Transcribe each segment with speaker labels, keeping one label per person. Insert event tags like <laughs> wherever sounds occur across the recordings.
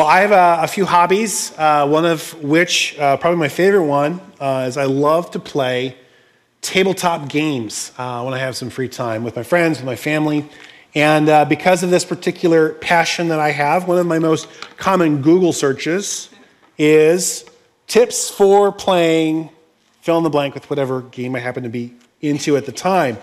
Speaker 1: Well, I have a, a few hobbies, uh, one of which, uh, probably my favorite one, uh, is I love to play tabletop games uh, when I have some free time with my friends, with my family. And uh, because of this particular passion that I have, one of my most common Google searches is tips for playing fill in the blank with whatever game I happen to be into at the time.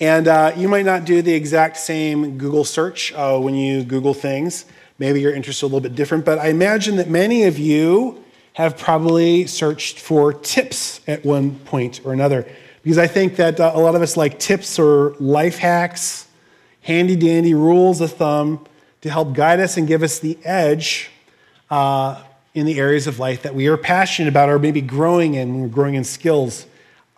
Speaker 1: And uh, you might not do the exact same Google search when you Google things. Maybe your interests are a little bit different, but I imagine that many of you have probably searched for tips at one point or another. Because I think that uh, a lot of us like tips or life hacks, handy dandy rules of thumb to help guide us and give us the edge uh, in the areas of life that we are passionate about or maybe growing in when we're growing in skills.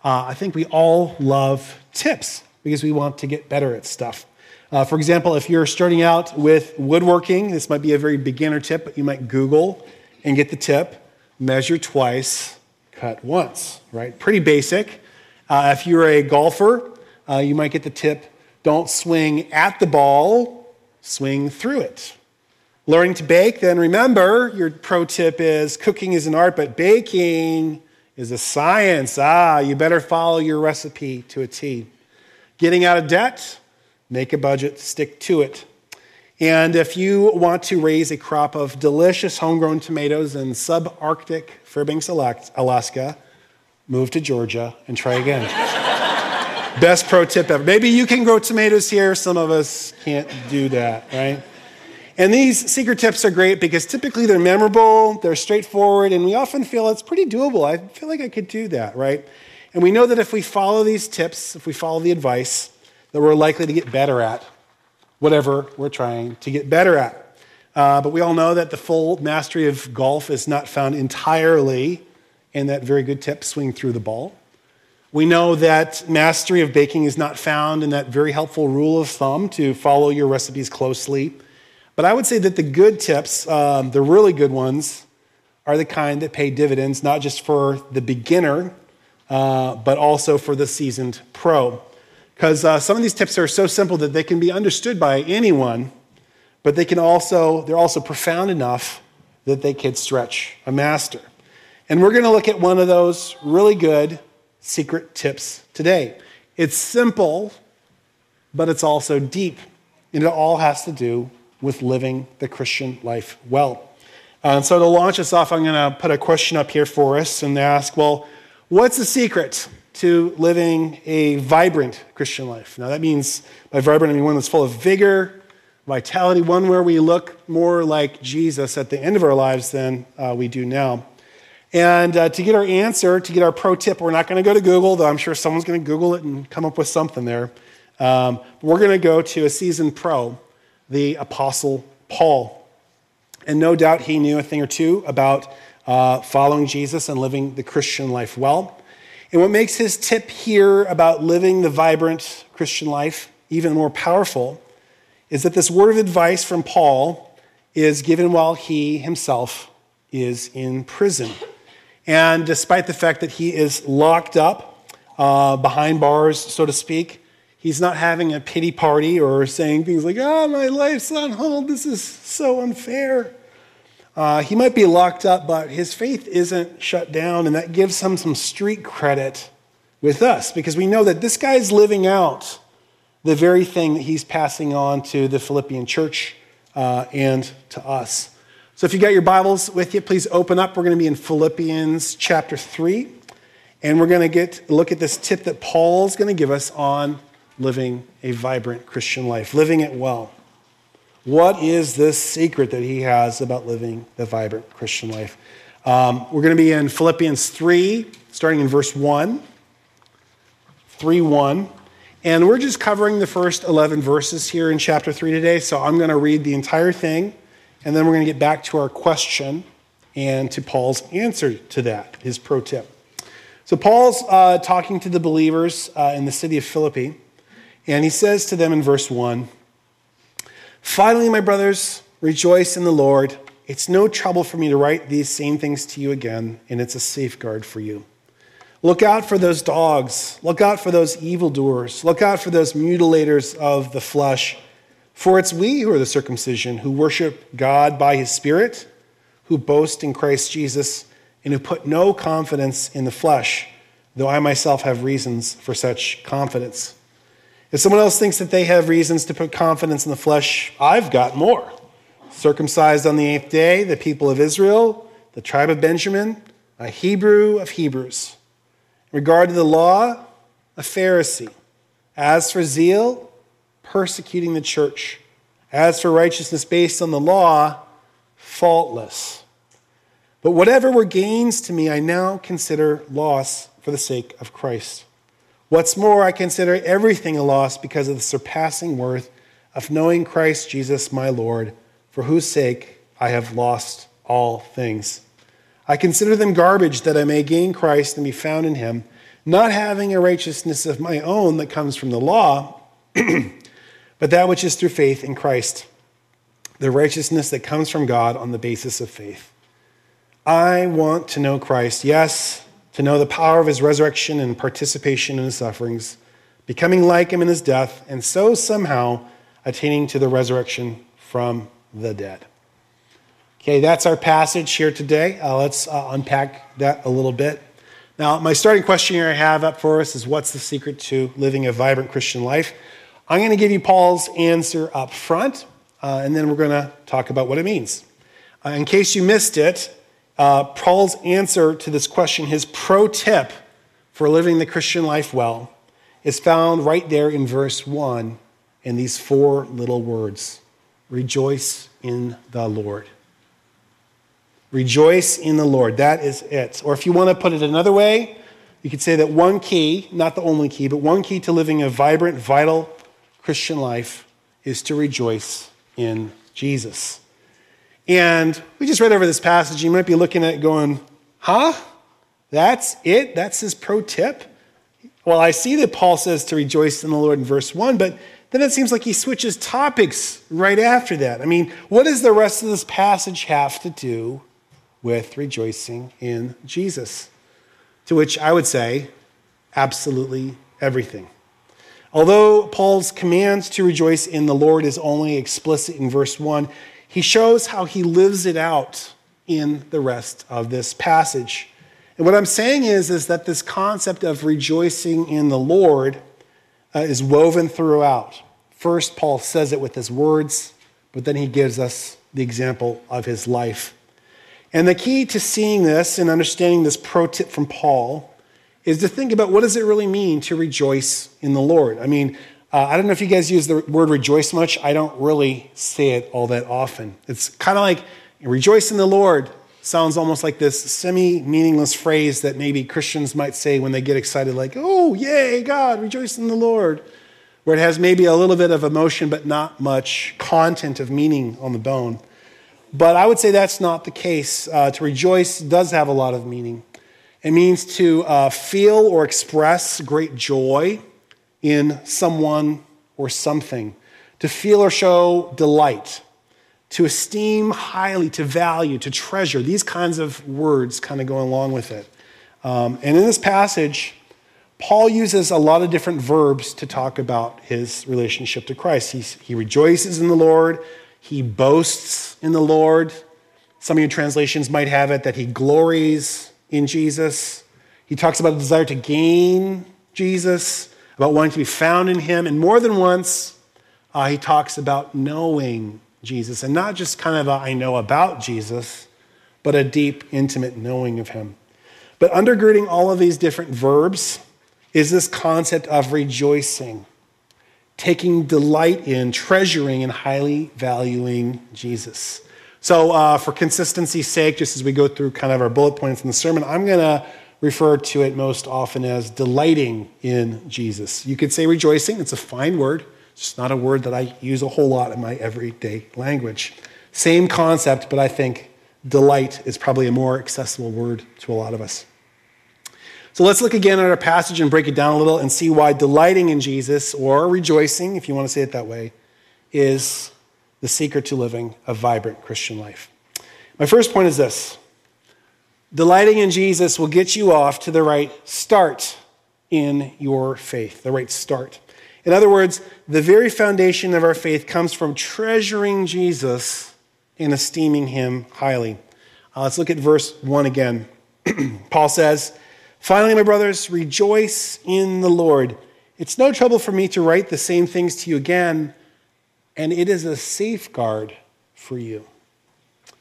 Speaker 1: Uh, I think we all love tips because we want to get better at stuff. Uh, for example, if you're starting out with woodworking, this might be a very beginner tip, but you might Google and get the tip measure twice, cut once, right? Pretty basic. Uh, if you're a golfer, uh, you might get the tip don't swing at the ball, swing through it. Learning to bake, then remember your pro tip is cooking is an art, but baking is a science. Ah, you better follow your recipe to a T. Getting out of debt, make a budget, stick to it. And if you want to raise a crop of delicious homegrown tomatoes in subarctic Fairbanks, Alaska, move to Georgia and try again. <laughs> Best pro tip ever. Maybe you can grow tomatoes here, some of us can't do that, right? And these secret tips are great because typically they're memorable, they're straightforward, and we often feel it's pretty doable. I feel like I could do that, right? And we know that if we follow these tips, if we follow the advice, that we're likely to get better at whatever we're trying to get better at. Uh, but we all know that the full mastery of golf is not found entirely in that very good tip swing through the ball. We know that mastery of baking is not found in that very helpful rule of thumb to follow your recipes closely. But I would say that the good tips, um, the really good ones, are the kind that pay dividends, not just for the beginner, uh, but also for the seasoned pro. Because uh, some of these tips are so simple that they can be understood by anyone, but they can also, they're also profound enough that they could stretch a master. And we're going to look at one of those really good secret tips today. It's simple, but it's also deep. And it all has to do with living the Christian life well. Uh, and so to launch us off, I'm going to put a question up here for us and ask, well, what's the secret to living a vibrant Christian life? Now, that means by vibrant, I mean one that's full of vigor, vitality, one where we look more like Jesus at the end of our lives than uh, we do now. And uh, to get our answer, to get our pro tip, we're not going to go to Google, though I'm sure someone's going to Google it and come up with something there. Um, we're going to go to a seasoned pro, the Apostle Paul. And no doubt he knew a thing or two about uh, following Jesus and living the Christian life well. And what makes his tip here about living the vibrant Christian life even more powerful is that this word of advice from Paul is given while he himself is in prison. And despite the fact that he is locked up uh, behind bars, so to speak, he's not having a pity party or saying things like, oh, my life's on hold. This is so unfair. Uh, he might be locked up, but his faith isn't shut down, and that gives him some street credit with us because we know that this guy's living out the very thing that he's passing on to the Philippian church uh, and to us. So if you got your Bibles with you, please open up. We're going to be in Philippians chapter 3, and we're going to get look at this tip that Paul's going to give us on living a vibrant Christian life, living it well. What is this secret that he has about living the vibrant Christian life? Um, we're going to be in Philippians 3, starting in verse 1. 3 1. And we're just covering the first 11 verses here in chapter 3 today, so I'm going to read the entire thing and then we're going to get back to our question and to Paul's answer to that, his pro tip. So, Paul's uh, talking to the believers uh, in the city of Philippi, and he says to them in verse 1 Finally, my brothers, rejoice in the Lord. It's no trouble for me to write these same things to you again, and it's a safeguard for you. Look out for those dogs. Look out for those evildoers. Look out for those mutilators of the flesh for it's we who are the circumcision, who worship God by his Spirit, who boast in Christ Jesus and who put no confidence in the flesh, though I myself have reasons for such confidence. If someone else thinks that they have reasons to put confidence in the flesh, I've got more. Circumcised on the eighth day, the people of Israel, the tribe of Benjamin, a Hebrew of Hebrews. In regard to the law, a Pharisee. As for zeal, persecuting the church. As for righteousness based on the law, faultless. But whatever were gains to me, I now consider loss for the sake of Christ. What's more, I consider everything a loss because of the surpassing worth of knowing Christ Jesus my Lord, for whose sake I have lost all things. I consider them garbage that I may gain Christ and be found in him, not having a righteousness of my own that comes from the law, <clears throat> but that which is through faith in Christ, the righteousness that comes from God on the basis of faith. I want to know Christ, yes, to know the power of his resurrection and participation in his sufferings, becoming like him in his death, and so somehow attaining to the resurrection from the dead. Okay, that's our passage here today. Uh, let's uh, unpack that a little bit. Now, my starting question here I have up for us is what's the secret to living a vibrant Christian life? I'm going to give you Paul's answer up front, uh, and then we're going to talk about what it means. Uh, in case you missed it, uh, Paul's answer to this question, his pro tip for living the Christian life well, is found right there in verse 1 in these four little words Rejoice in the Lord. Rejoice in the Lord. That is it. Or if you want to put it another way, you could say that one key, not the only key, but one key to living a vibrant, vital Christian life is to rejoice in Jesus. And we just read over this passage. You might be looking at it going, huh? That's it? That's his pro tip? Well, I see that Paul says to rejoice in the Lord in verse 1, but then it seems like he switches topics right after that. I mean, what does the rest of this passage have to do with rejoicing in Jesus. To which I would say, absolutely everything. Although Paul's commands to rejoice in the Lord is only explicit in verse 1, he shows how he lives it out in the rest of this passage. And what I'm saying is, is that this concept of rejoicing in the Lord uh, is woven throughout. First, Paul says it with his words, but then he gives us the example of his life. And the key to seeing this and understanding this pro tip from Paul is to think about what does it really mean to rejoice in the Lord? I mean, uh, I don't know if you guys use the word rejoice much. I don't really say it all that often. It's kind of like rejoice in the Lord sounds almost like this semi meaningless phrase that maybe Christians might say when they get excited, like, oh, yay, God, rejoice in the Lord, where it has maybe a little bit of emotion but not much content of meaning on the bone. But I would say that's not the case. Uh, to rejoice does have a lot of meaning. It means to uh, feel or express great joy in someone or something, to feel or show delight, to esteem highly, to value, to treasure. These kinds of words kind of go along with it. Um, and in this passage, Paul uses a lot of different verbs to talk about his relationship to Christ. He's, he rejoices in the Lord, he boasts in the Lord. Some of your translations might have it that he glories in Jesus. He talks about a desire to gain Jesus, about wanting to be found in him. And more than once, uh, he talks about knowing Jesus. And not just kind of a I know about Jesus, but a deep, intimate knowing of him. But undergirding all of these different verbs is this concept of rejoicing taking delight in, treasuring, and highly valuing Jesus. So, uh, for consistency's sake, just as we go through kind of our bullet points in the sermon, I'm going to refer to it most often as delighting in Jesus. You could say rejoicing, it's a fine word. It's not a word that I use a whole lot in my everyday language. Same concept, but I think delight is probably a more accessible word to a lot of us. So let's look again at our passage and break it down a little and see why delighting in Jesus, or rejoicing, if you want to say it that way, is the secret to living a vibrant Christian life. My first point is this delighting in Jesus will get you off to the right start in your faith, the right start. In other words, the very foundation of our faith comes from treasuring Jesus and esteeming him highly. Uh, let's look at verse 1 again. <clears throat> Paul says, Finally, my brothers, rejoice in the Lord. It's no trouble for me to write the same things to you again, and it is a safeguard for you.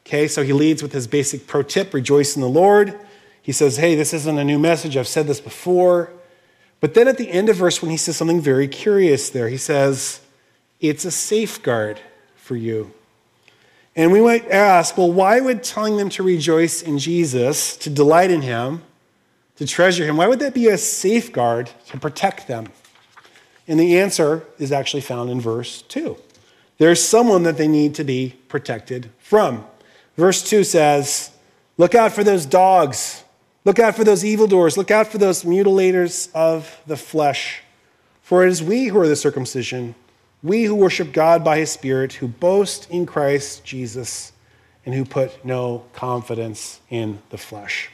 Speaker 1: Okay, so he leads with his basic pro tip rejoice in the Lord. He says, Hey, this isn't a new message. I've said this before. But then at the end of verse 1, he says something very curious there. He says, It's a safeguard for you. And we might ask, well, why would telling them to rejoice in Jesus, to delight in him, to treasure him, why would that be a safeguard to protect them? And the answer is actually found in verse 2. There's someone that they need to be protected from. Verse 2 says, Look out for those dogs. Look out for those evildoers. Look out for those mutilators of the flesh. For it is we who are the circumcision we who worship God by his Spirit, who boast in Christ Jesus, and who put no confidence in the flesh.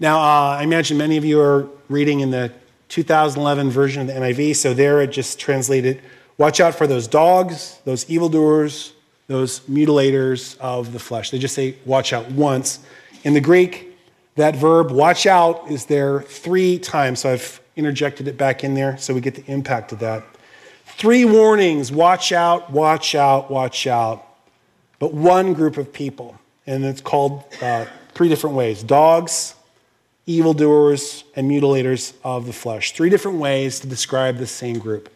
Speaker 1: Now, uh, I imagine many of you are reading in the 2011 version of the NIV, so there it just translated watch out for those dogs, those evildoers, those mutilators of the flesh. They just say watch out once. In the Greek, that verb watch out is there three times, so I've interjected it back in there so we get the impact of that. Three warnings watch out, watch out, watch out. But one group of people, and it's called uh, three different ways dogs, evildoers, and mutilators of the flesh. Three different ways to describe the same group.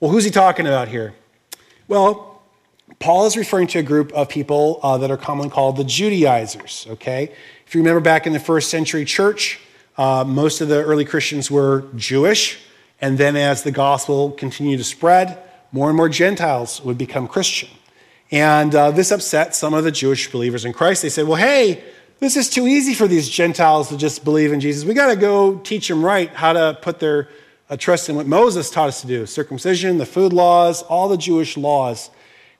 Speaker 1: Well, who's he talking about here? Well, Paul is referring to a group of people uh, that are commonly called the Judaizers, okay? If you remember back in the first century church, uh, most of the early Christians were Jewish. And then as the gospel continued to spread, more and more Gentiles would become Christian. And uh, this upset some of the Jewish believers in Christ. They said, well, hey, this is too easy for these Gentiles to just believe in Jesus. We got to go teach them right how to put their uh, trust in what Moses taught us to do circumcision, the food laws, all the Jewish laws.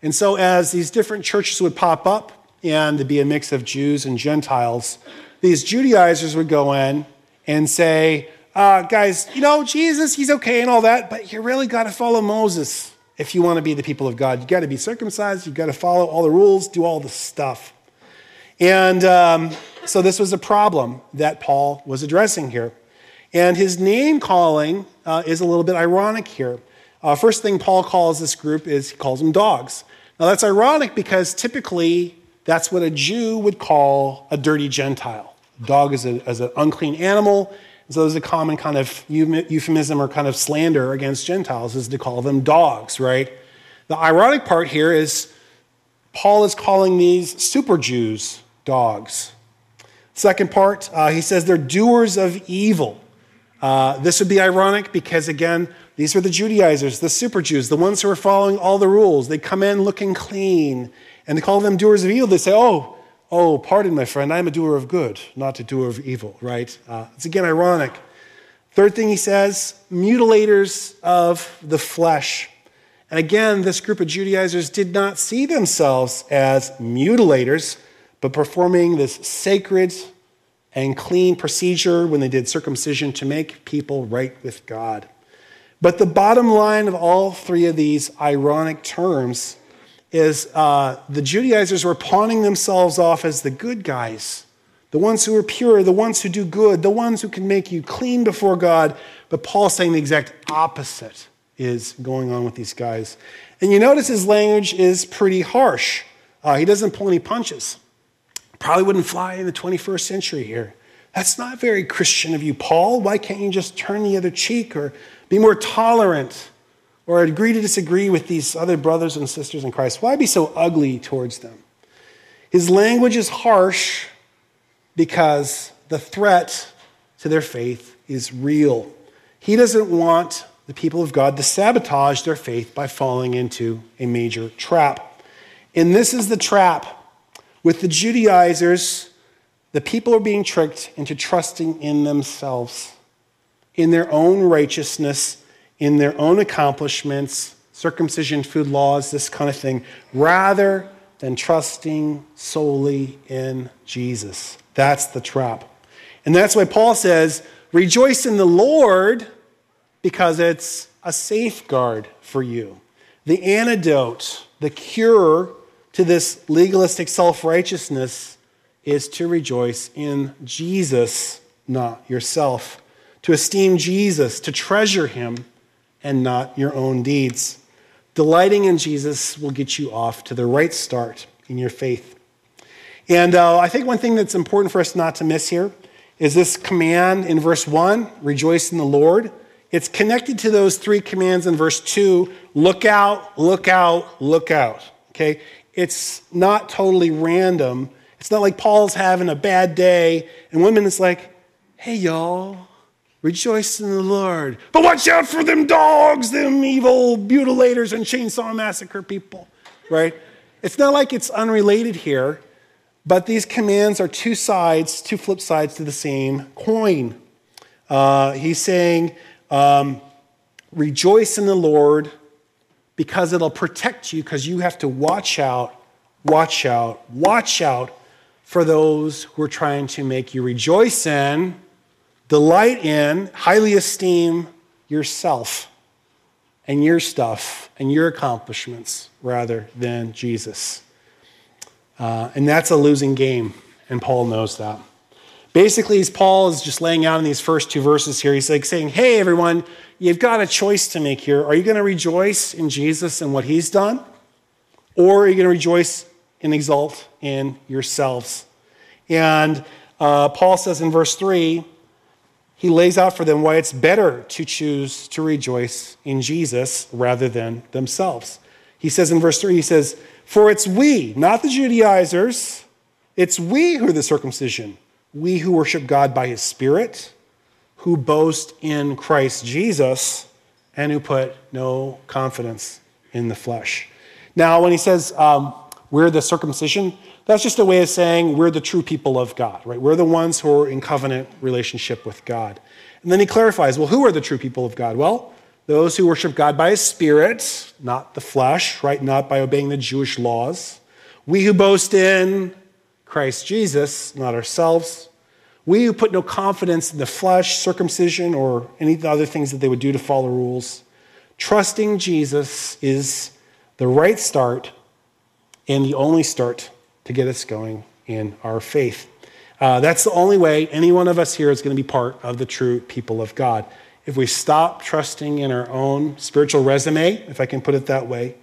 Speaker 1: And so, as these different churches would pop up and to be a mix of Jews and Gentiles, these Judaizers would go in and say, uh, guys, you know, Jesus, he's okay and all that, but you really got to follow Moses if you want to be the people of God. You got to be circumcised, you got to follow all the rules, do all the stuff. And um, so this was a problem that Paul was addressing here. And his name calling uh, is a little bit ironic here. Uh, first thing Paul calls this group is he calls them dogs. Now that's ironic because typically that's what a Jew would call a dirty Gentile. Dog is, a, is an unclean animal. So there's a common kind of euphemism or kind of slander against Gentiles is to call them dogs, right? The ironic part here is Paul is calling these super Jews dogs. Second part, uh, he says they're doers of evil. Uh, this would be ironic because, again, these are the Judaizers, the super Jews, the ones who are following all the rules. They come in looking clean and they call them doers of evil. They say, oh, Oh, pardon, my friend, I am a doer of good, not a doer of evil, right? Uh, it's again ironic. Third thing he says mutilators of the flesh. And again, this group of Judaizers did not see themselves as mutilators, but performing this sacred and clean procedure when they did circumcision to make people right with God. But the bottom line of all three of these ironic terms is uh, the Judaizers were pawning themselves off as the good guys, the ones who are pure, the ones who do good, the ones who can make you clean before God. But Paul's saying the exact opposite is going on with these guys. And you notice his language is pretty harsh. Uh, he doesn't pull any punches. Probably wouldn't fly in the 21st century here. That's not very Christian of you, Paul. Why can't you just turn the other cheek or be more tolerant? or agree to disagree with these other brothers and sisters in Christ? Why be so ugly towards them? His language is harsh because the threat to their faith is real. He doesn't want the people of God to sabotage their faith by falling into a major trap. And this is the trap. With the Judaizers, the people are being tricked into trusting in themselves, in their own righteousness in their own accomplishments, circumcision, food laws, this kind of thing, rather than trusting solely in Jesus. That's the trap. And that's why Paul says, rejoice in the Lord because it's a safeguard for you. The antidote, the cure to this legalistic self righteousness is to rejoice in Jesus, not yourself, to esteem Jesus, to treasure him, and not your own deeds. Delighting in Jesus will get you off to the right start in your faith. And uh, I think one thing that's important for us not to miss here is this command in verse 1 rejoice in the Lord. It's connected to those three commands in verse 2 look out, look out, look out. Okay? It's not totally random. It's not like Paul's having a bad day, and one minute's like, hey, y'all, rejoice in the Lord. But watch out for them dogs, them evil mutilators and chainsaw massacre people, right? It's not like it's unrelated here. But these commands are two sides, two flip sides to the same coin. Uh, he's saying, um, rejoice in the Lord because it'll protect you because you have to watch out, watch out, watch out for those who are trying to make you rejoice in, delight in, highly esteem yourself and your stuff and your accomplishments rather than Jesus. Uh, and that's a losing game, and Paul knows that. Basically, as Paul is just laying out in these first two verses here, he's like saying, Hey, everyone, you've got a choice to make here. Are you going to rejoice in Jesus and what he's done? Or are you going to rejoice and exult in yourselves? And uh, Paul says in verse 3, he lays out for them why it's better to choose to rejoice in Jesus rather than themselves. He says in verse 3, he says, for it's we, not the Judaizers, it's we who are the circumcision, we who worship God by his Spirit, who boast in Christ Jesus, and who put no confidence in the flesh. Now, when he says um, we're the circumcision, that's just a way of saying we're the true people of God, right? We're the ones who are in covenant relationship with God. And then he clarifies, well, who are the true people of God? Well, those who worship God by his Spirit, not the flesh, right? Not by obeying the Jewish laws. We who boast in Christ Jesus, not ourselves. We who put no confidence in the flesh, circumcision, or any other things that they would do to follow rules. Trusting Jesus is the right start and the only start to get us going in our faith. Uh, that's the only way any one of us here is going to be part of the true people of God if we stop trusting in our own spiritual resume, if I can put it that way,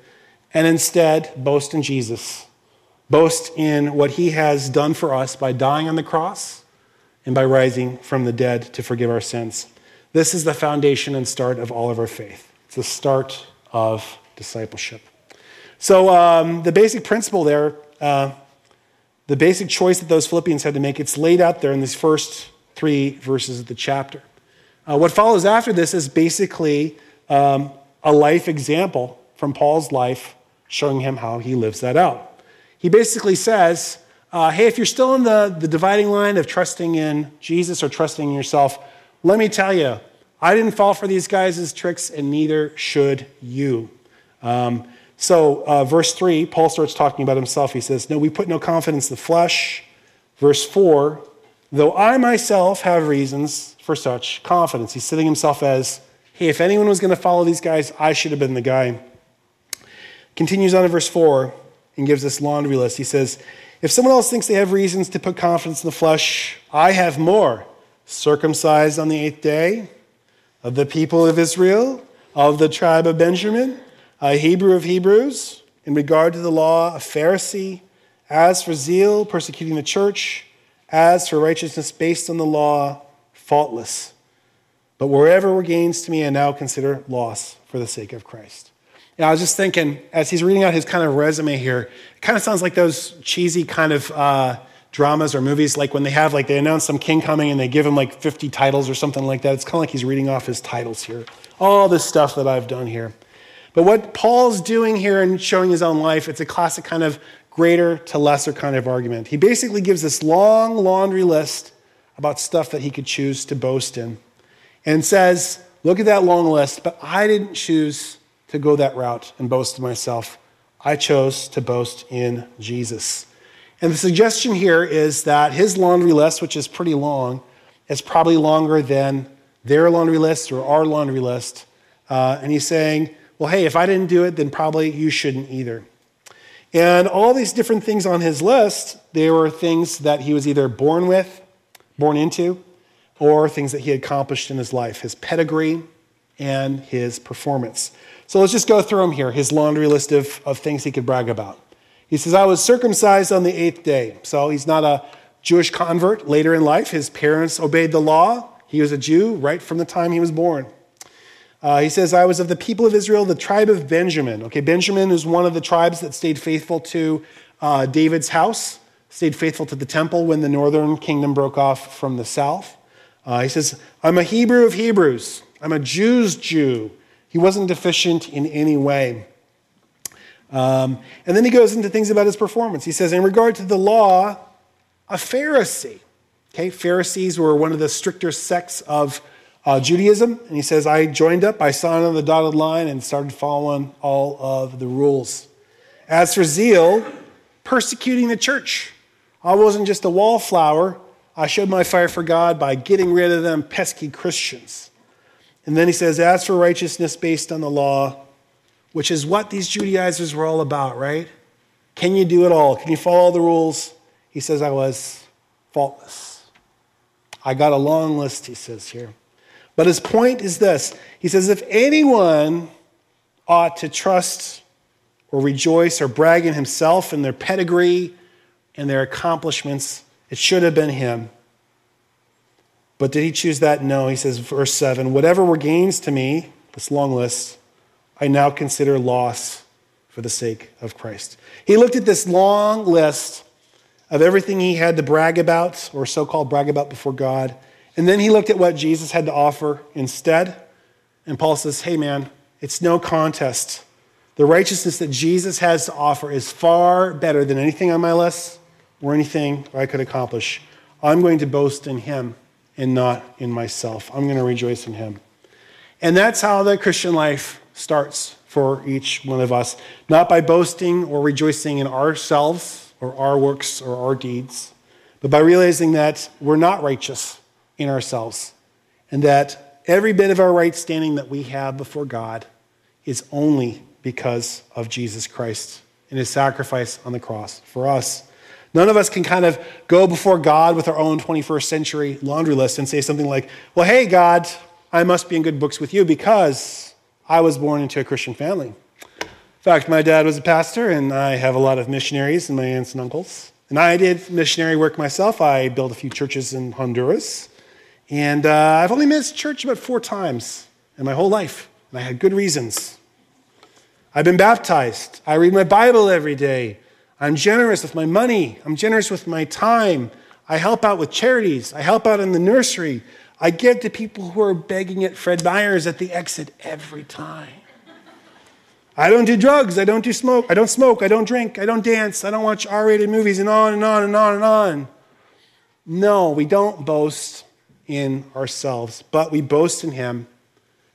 Speaker 1: and instead boast in Jesus, boast in what he has done for us by dying on the cross and by rising from the dead to forgive our sins. This is the foundation and start of all of our faith. It's the start of discipleship. So, um, the basic principle there, uh, the basic choice that those Philippians had to make, it's laid out there in these first three verses of the chapter. Uh, what follows after this is basically um, a life example from Paul's life, showing him how he lives that out. He basically says, uh, Hey, if you're still in the, the dividing line of trusting in Jesus or trusting in yourself, let me tell you, I didn't fall for these guys' tricks, and neither should you. Um, so, uh, verse 3, Paul starts talking about himself. He says, No, we put no confidence in the flesh. Verse 4, though I myself have reasons for such confidence. He's setting himself as, hey, if anyone was going to follow these guys, I should have been the guy. Continues on in verse 4 and gives this laundry list. He says, If someone else thinks they have reasons to put confidence in the flesh, I have more. Circumcised on the eighth day, of the people of Israel, of the tribe of Benjamin, a Hebrew of Hebrews, in regard to the law, a Pharisee, as for zeal, persecuting the church, as for righteousness based on the law, faultless. But wherever were gains to me, I now consider loss for the sake of Christ. Yeah, I was just thinking, as he's reading out his kind of resume here, it kind of sounds like those cheesy kind of uh, dramas or movies, like when they have, like, they announce some king coming and they give him like 50 titles or something like that. It's kind of like he's reading off his titles here. All this stuff that I've done here. But what Paul's doing here and showing his own life, it's a classic kind of greater to lesser kind of argument. He basically gives this long laundry list about stuff that he could choose to boast in and says, Look at that long list, but I didn't choose to go that route and boast in myself. I chose to boast in Jesus. And the suggestion here is that his laundry list, which is pretty long, is probably longer than their laundry list or our laundry list. Uh, and he's saying, well, hey, if I didn't do it, then probably you shouldn't either. And all these different things on his list, they were things that he was either born with, born into, or things that he accomplished in his life, his pedigree and his performance. So let's just go through them here, his laundry list of, of things he could brag about. He says, I was circumcised on the eighth day. So he's not a Jewish convert later in life. His parents obeyed the law. He was a Jew right from the time he was born. Uh, he says, I was of the people of Israel, the tribe of Benjamin. Okay, Benjamin is one of the tribes that stayed faithful to uh, David's house, stayed faithful to the temple when the northern kingdom broke off from the south. Uh, he says, I'm a Hebrew of Hebrews. I'm a Jew's Jew. He wasn't deficient in any way. Um, and then he goes into things about his performance. He says, in regard to the law, a Pharisee. Okay, Pharisees were one of the stricter sects of uh, Judaism. And he says, I joined up, I signed on the dotted line and started following all of the rules. As for zeal, persecuting the church. I wasn't just a wallflower. I showed my fire for God by getting rid of them pesky Christians. And then he says, As for righteousness based on the law, which is what these Judaizers were all about, right? Can you do it all? Can you follow the rules? He says, I was faultless. I got a long list, he says here. But his point is this He says, If anyone ought to trust or rejoice or brag in himself and their pedigree and their accomplishments, it should have been him. But did he choose that? No. He says, verse 7 Whatever were gains to me, this long list, I now consider loss for the sake of Christ. He looked at this long list of everything he had to brag about, or so called brag about before God, and then he looked at what Jesus had to offer instead. And Paul says, Hey, man, it's no contest. The righteousness that Jesus has to offer is far better than anything on my list or anything I could accomplish. I'm going to boast in him and not in myself. I'm going to rejoice in him. And that's how the Christian life starts for each one of us. Not by boasting or rejoicing in ourselves or our works or our deeds, but by realizing that we're not righteous in ourselves and that every bit of our right standing that we have before God is only because of Jesus Christ and his sacrifice on the cross for us. None of us can kind of go before God with our own 21st century laundry list and say something like, Well, hey, God, I must be in good books with you because I was born into a Christian family. In fact, my dad was a pastor, and I have a lot of missionaries and my aunts and uncles. And I did missionary work myself. I built a few churches in Honduras. And uh, I've only missed church about four times in my whole life, and I had good reasons. I've been baptized. I read my Bible every day. I'm generous with my money. I'm generous with my time. I help out with charities. I help out in the nursery. I give to people who are begging at Fred Meyer's at the exit every time. I don't do drugs. I don't do smoke. I don't smoke. I don't drink. I don't dance. I don't watch R rated movies and on and on and on and on. No, we don't boast in ourselves, but we boast in Him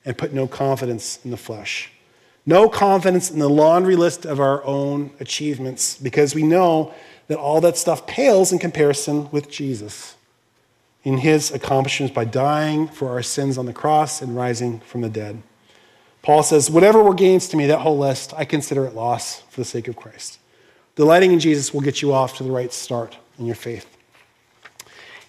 Speaker 1: and put no confidence in the flesh. No confidence in the laundry list of our own achievements because we know that all that stuff pales in comparison with Jesus in his accomplishments by dying for our sins on the cross and rising from the dead. Paul says, Whatever were gains to me, that whole list, I consider it loss for the sake of Christ. Delighting in Jesus will get you off to the right start in your faith.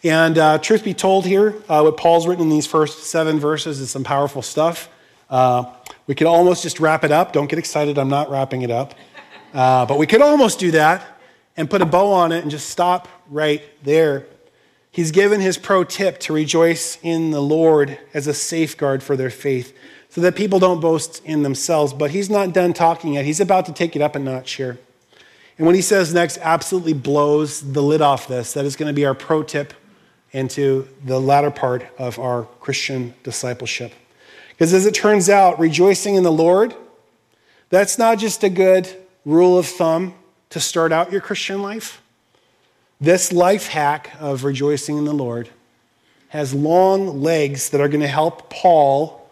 Speaker 1: And uh, truth be told, here, uh, what Paul's written in these first seven verses is some powerful stuff. Uh, we could almost just wrap it up. Don't get excited, I'm not wrapping it up. Uh, but we could almost do that and put a bow on it and just stop right there. He's given his pro tip to rejoice in the Lord as a safeguard for their faith so that people don't boast in themselves. But he's not done talking yet. He's about to take it up a notch here. And what he says next absolutely blows the lid off this. That is going to be our pro tip into the latter part of our Christian discipleship. Because as it turns out, rejoicing in the Lord, that's not just a good rule of thumb to start out your Christian life. This life hack of rejoicing in the Lord has long legs that are going to help Paul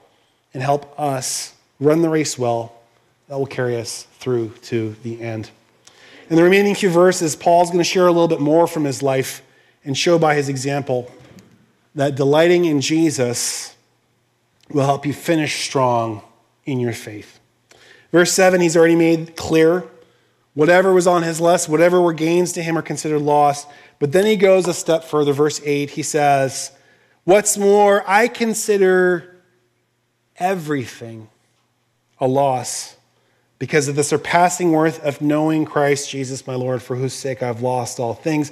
Speaker 1: and help us run the race well that will carry us through to the end. In the remaining few verses, Paul's going to share a little bit more from his life and show by his example that delighting in Jesus will help you finish strong in your faith. Verse 7, he's already made clear Whatever was on his list, whatever were gains to him are considered lost. But then he goes a step further. Verse 8, he says, What's more, I consider everything a loss because of the surpassing worth of knowing Christ Jesus my Lord, for whose sake I've lost all things.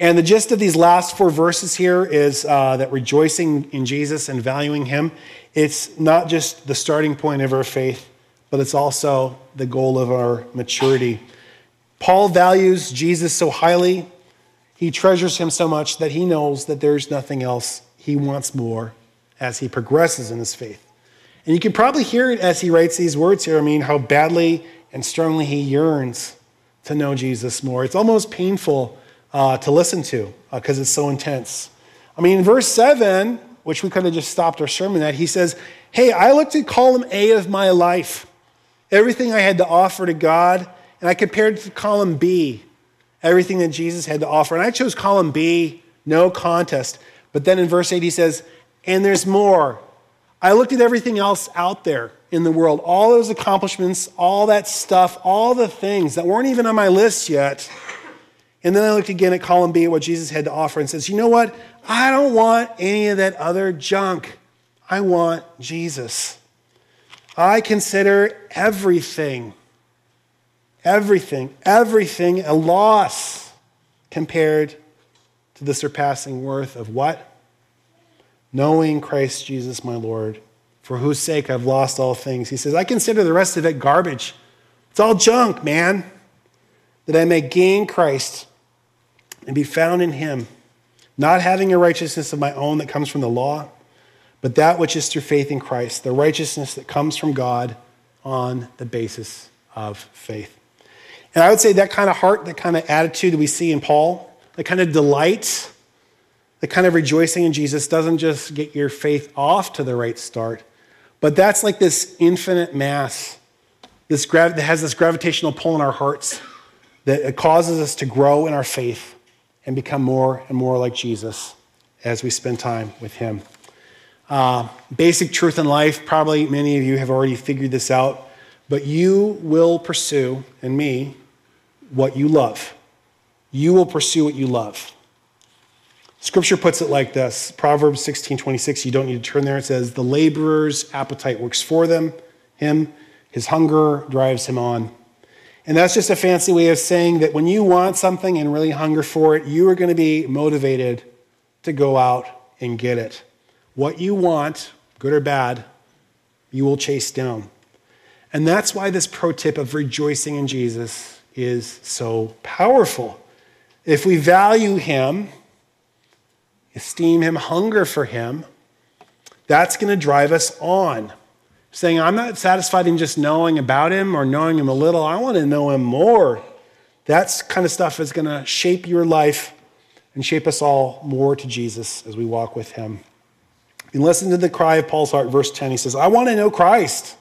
Speaker 1: And the gist of these last four verses here is uh, that rejoicing in Jesus and valuing Him, it's not just the starting point of our faith, but it's also the goal of our maturity. Paul values Jesus so highly, he treasures Him so much that he knows that there's nothing else he wants more as he progresses in his faith. And you can probably hear it as he writes these words here. I mean, how badly and strongly he yearns to know Jesus more. It's almost painful uh, to listen to because uh, it's so intense. I mean, in verse 7, which we could have just stopped our sermon at, he says, Hey, I looked at column A of my life, everything I had to offer to God, and I compared it to column B, everything that Jesus had to offer. And I chose column B, no contest. But then in verse 8, he says, And there's more. I looked at everything else out there in the world, all those accomplishments, all that stuff, all the things that weren't even on my list yet. And then I looked again at column B at what Jesus had to offer and says, you know what? I don't want any of that other junk. I want Jesus. I consider everything, everything, everything a loss compared to the surpassing worth of what? knowing Christ Jesus my Lord, for whose sake I've lost all things. He says, I consider the rest of it garbage. It's all junk, man, that I may gain Christ and be found in him, not having a righteousness of my own that comes from the law, but that which is through faith in Christ, the righteousness that comes from God on the basis of faith. And I would say that kind of heart, that kind of attitude that we see in Paul, that kind of delight the kind of rejoicing in Jesus doesn't just get your faith off to the right start, but that's like this infinite mass this grav- that has this gravitational pull in our hearts that causes us to grow in our faith and become more and more like Jesus as we spend time with Him. Uh, basic truth in life, probably many of you have already figured this out, but you will pursue, and me, what you love. You will pursue what you love. Scripture puts it like this Proverbs 16 26, you don't need to turn there. It says, The laborer's appetite works for them, him, his hunger drives him on. And that's just a fancy way of saying that when you want something and really hunger for it, you are going to be motivated to go out and get it. What you want, good or bad, you will chase down. And that's why this pro tip of rejoicing in Jesus is so powerful. If we value him, esteem Him, hunger for Him, that's going to drive us on. Saying, I'm not satisfied in just knowing about Him or knowing Him a little, I want to know Him more. That kind of stuff is going to shape your life and shape us all more to Jesus as we walk with Him. And listen to the cry of Paul's heart, verse 10. He says, I want to know Christ.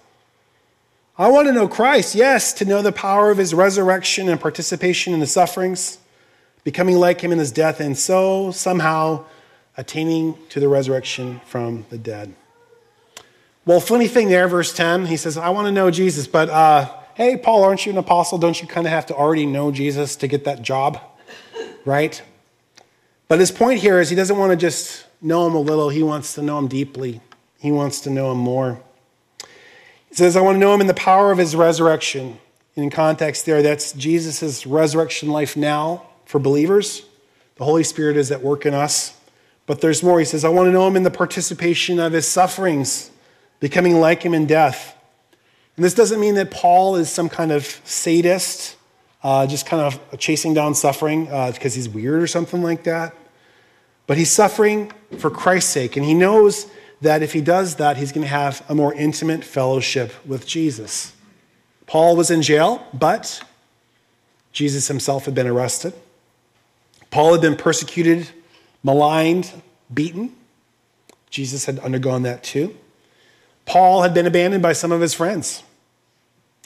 Speaker 1: I want to know Christ, yes, to know the power of his resurrection and participation in the sufferings, becoming like him in his death, and so somehow attaining to the resurrection from the dead. Well, funny thing there, verse 10, he says, I want to know Jesus, but uh, hey, Paul, aren't you an apostle? Don't you kind of have to already know Jesus to get that job? Right? But his point here is he doesn't want to just know him a little, he wants to know him deeply. He wants to know him more. He says, I want to know him in the power of his resurrection. In context, there, that's Jesus' resurrection life now for believers. The Holy Spirit is at work in us. But there's more. He says, I want to know him in the participation of his sufferings, becoming like him in death. And this doesn't mean that Paul is some kind of sadist, uh, just kind of chasing down suffering because uh, he's weird or something like that. But he's suffering for Christ's sake. And he knows that if he does that, he's going to have a more intimate fellowship with Jesus. Paul was in jail, but Jesus himself had been arrested. Paul had been persecuted, maligned, beaten. Jesus had undergone that too. Paul had been abandoned by some of his friends.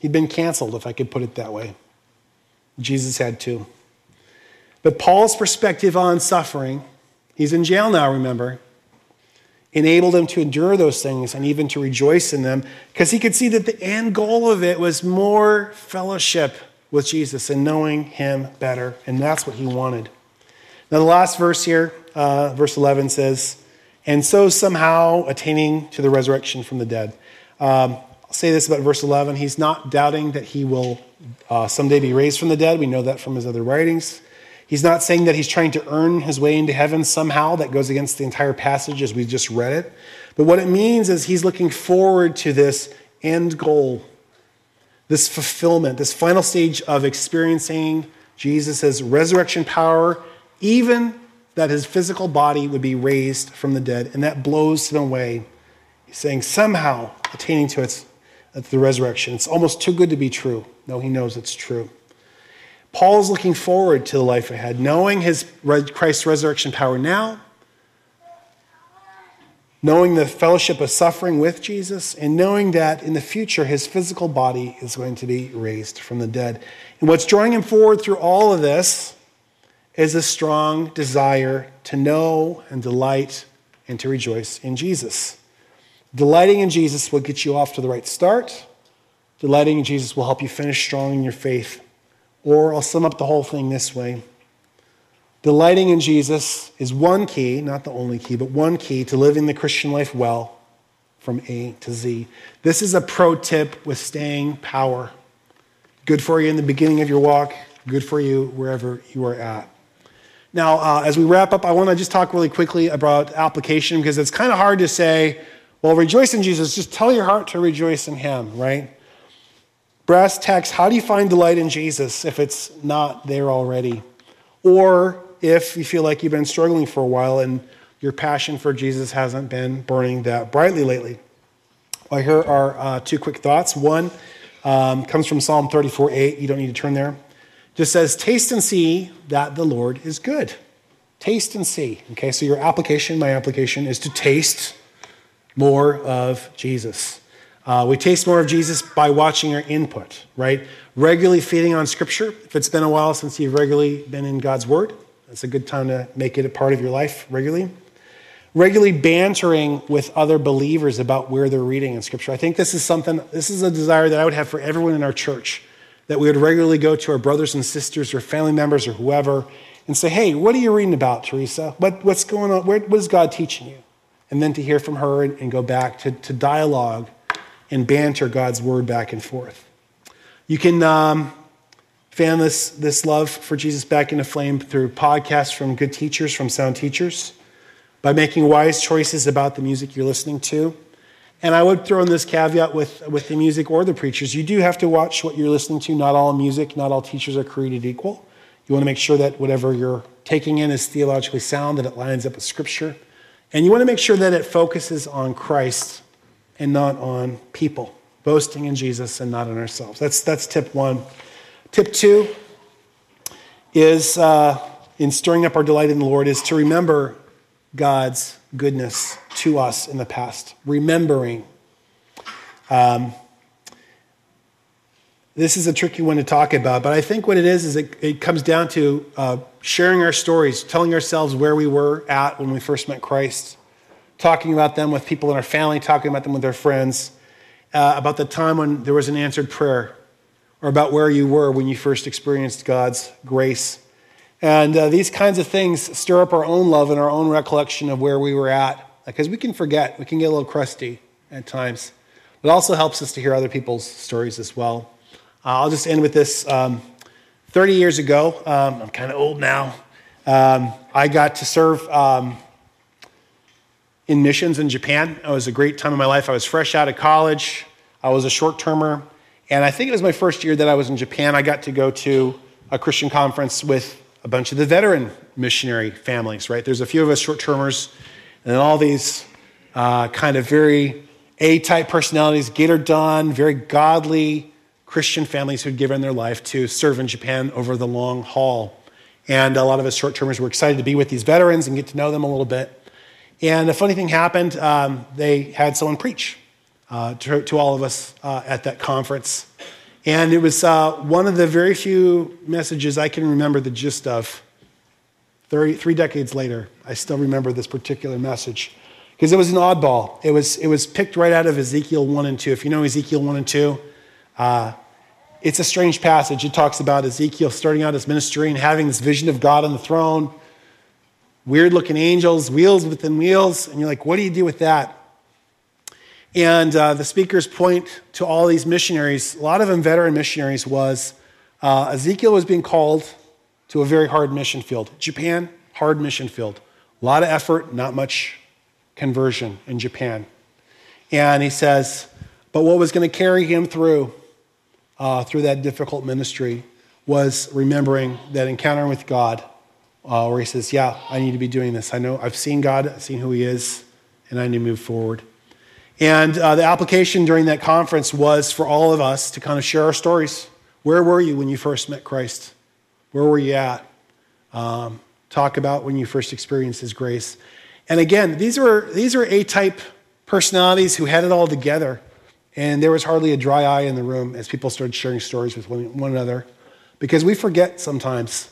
Speaker 1: He'd been canceled, if I could put it that way. Jesus had too. But Paul's perspective on suffering, he's in jail now, remember, enabled him to endure those things and even to rejoice in them because he could see that the end goal of it was more fellowship with Jesus and knowing him better. And that's what he wanted. Now, the last verse here, uh, verse 11 says, and so somehow attaining to the resurrection from the dead. Um, I'll say this about verse 11. He's not doubting that he will uh, someday be raised from the dead. We know that from his other writings. He's not saying that he's trying to earn his way into heaven somehow. That goes against the entire passage as we just read it. But what it means is he's looking forward to this end goal, this fulfillment, this final stage of experiencing Jesus' resurrection power, even that his physical body would be raised from the dead. And that blows him away. He's saying, somehow attaining to its, the resurrection. It's almost too good to be true. No, he knows it's true. Paul's looking forward to the life ahead, knowing his Christ's resurrection power now, knowing the fellowship of suffering with Jesus, and knowing that in the future his physical body is going to be raised from the dead. And what's drawing him forward through all of this is a strong desire to know and delight and to rejoice in Jesus. Delighting in Jesus will get you off to the right start. Delighting in Jesus will help you finish strong in your faith or I'll sum up the whole thing this way Delighting in Jesus is one key, not the only key, but one key to living the Christian life well from A to Z. This is a pro tip with staying power. Good for you in the beginning of your walk, good for you wherever you are at. Now, uh, as we wrap up, I want to just talk really quickly about application because it's kind of hard to say, well, rejoice in Jesus. Just tell your heart to rejoice in Him, right? Brass tacks, how do you find delight in Jesus if it's not there already? Or if you feel like you've been struggling for a while and your passion for Jesus hasn't been burning that brightly lately. Well, here are uh, two quick thoughts. One um, comes from Psalm 34 8. You don't need to turn there. Just says, Taste and see that the Lord is good. Taste and see. Okay, so your application, my application, is to taste more of Jesus. Uh, we taste more of Jesus by watching our input, right? Regularly feeding on Scripture. If it's been a while since you've regularly been in God's Word, that's a good time to make it a part of your life regularly. Regularly bantering with other believers about where they're reading in Scripture. I think this is something, this is a desire that I would have for everyone in our church, that we would regularly go to our brothers and sisters or family members or whoever and say, hey, what are you reading about, Teresa? What, what's going on? Where, what is God teaching you? And then to hear from her and, and go back to, to dialogue and banter God's word back and forth. You can um, fan this, this love for Jesus back into flame through podcasts from good teachers, from sound teachers, by making wise choices about the music you're listening to. And I would throw in this caveat with, with the music or the preachers. You do have to watch what you're listening to. Not all music, not all teachers are created equal. You want to make sure that whatever you're taking in is theologically sound, that it lines up with Scripture. And you want to make sure that it focuses on Christ and not on people, boasting in Jesus and not in ourselves. That's, that's tip one. Tip two is uh, in stirring up our delight in the Lord is to remember God's goodness to us in the past. Remembering. Um, this is a tricky one to talk about, but I think what it is is it, it comes down to uh, sharing our stories, telling ourselves where we were at when we first met Christ, talking about them with people in our family, talking about them with our friends, uh, about the time when there was an answered prayer, or about where you were when you first experienced God's grace. And uh, these kinds of things stir up our own love and our own recollection of where we were at, because we can forget, we can get a little crusty at times. It also helps us to hear other people's stories as well. Uh, I'll just end with this. Um, 30 years ago, um, I'm kind of old now, um, I got to serve um, in missions in Japan. It was a great time of my life. I was fresh out of college. I was a short termer. And I think it was my first year that I was in Japan. I got to go to a Christian conference with a bunch of the veteran missionary families, right? There's a few of us short termers, and all these uh, kind of very A type personalities, get her done, very godly Christian families who'd given their life to serve in Japan over the long haul. And a lot of us short termers were excited to be with these veterans and get to know them a little bit. And a funny thing happened. Um, they had someone preach uh, to, to, all of us uh, at that conference. And it was uh, one of the very few messages I can remember the gist of. 30, three decades later, I still remember this particular message because it was an oddball. It was, it was picked right out of Ezekiel 1 and 2. If you know Ezekiel 1 and 2, uh, it's a strange passage. It talks about Ezekiel starting out his ministry and having this vision of God on the throne, weird looking angels, wheels within wheels. And you're like, what do you do with that? And uh, the speakers point to all these missionaries. A lot of them veteran missionaries was uh, Ezekiel was being called to a very hard mission field. Japan, hard mission field. A lot of effort, not much conversion in Japan. And he says, but what was going to carry him through uh, through that difficult ministry was remembering that encounter with God, uh, where he says, Yeah, I need to be doing this. I know I've seen God, I've seen who he is, and I need to move forward. And uh, the application during that conference was for all of us to kind of share our stories. Where were you when you first met Christ? Where were you at? Um, talk about when you first experienced his grace. And again, these were, these are A type personalities who had it all together. And there was hardly a dry eye in the room as people started sharing stories with one, one another. Because we forget sometimes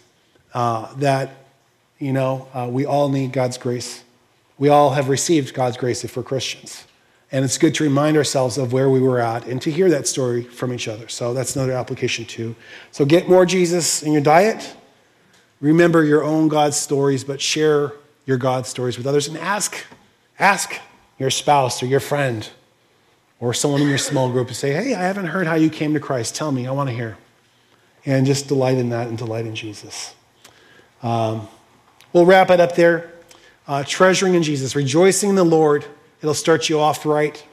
Speaker 1: uh, that, you know, uh, we all need God's grace. We all have received God's grace if we're Christians. And it's good to remind ourselves of where we were at and to hear that story from each other. So that's another application too. So get more Jesus in your diet. Remember your own God stories, but share your God stories with others and ask, ask your spouse or your friend or someone in your small group to say, Hey, I haven't heard how you came to Christ. Tell me, I want to hear. And just delight in that and delight in Jesus. Um, we'll wrap it up there. Uh, treasuring in Jesus, rejoicing in the Lord. It'll start you off right,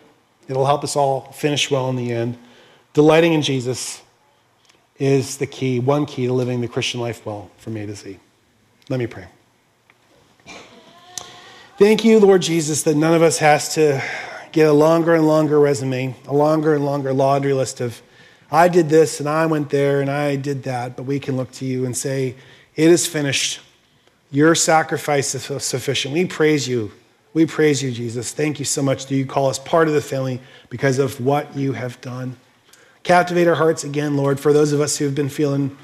Speaker 1: it'll help us all finish well in the end. Delighting in Jesus is the key, one key to living the Christian life well from A to Z. Let me pray. Thank you, Lord Jesus, that none of us has to get a longer and longer resume, a longer and longer laundry list of, I did this and I went there and I did that, but we can look to you and say, It is finished. Your sacrifice is sufficient. We praise you. We praise you, Jesus. Thank you so much that you call us part of the family because of what you have done. Captivate our hearts again, Lord, for those of us who have been feeling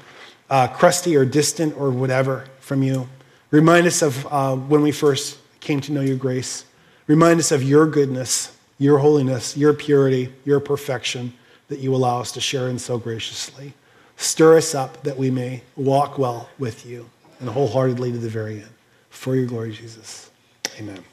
Speaker 1: uh, crusty or distant or whatever from you. Remind us of uh, when we first came to know your grace. Remind us of your goodness your holiness, your purity, your perfection that you allow us to share in so graciously. Stir us up that we may walk well with you and wholeheartedly to the very end. For your glory, Jesus. Amen.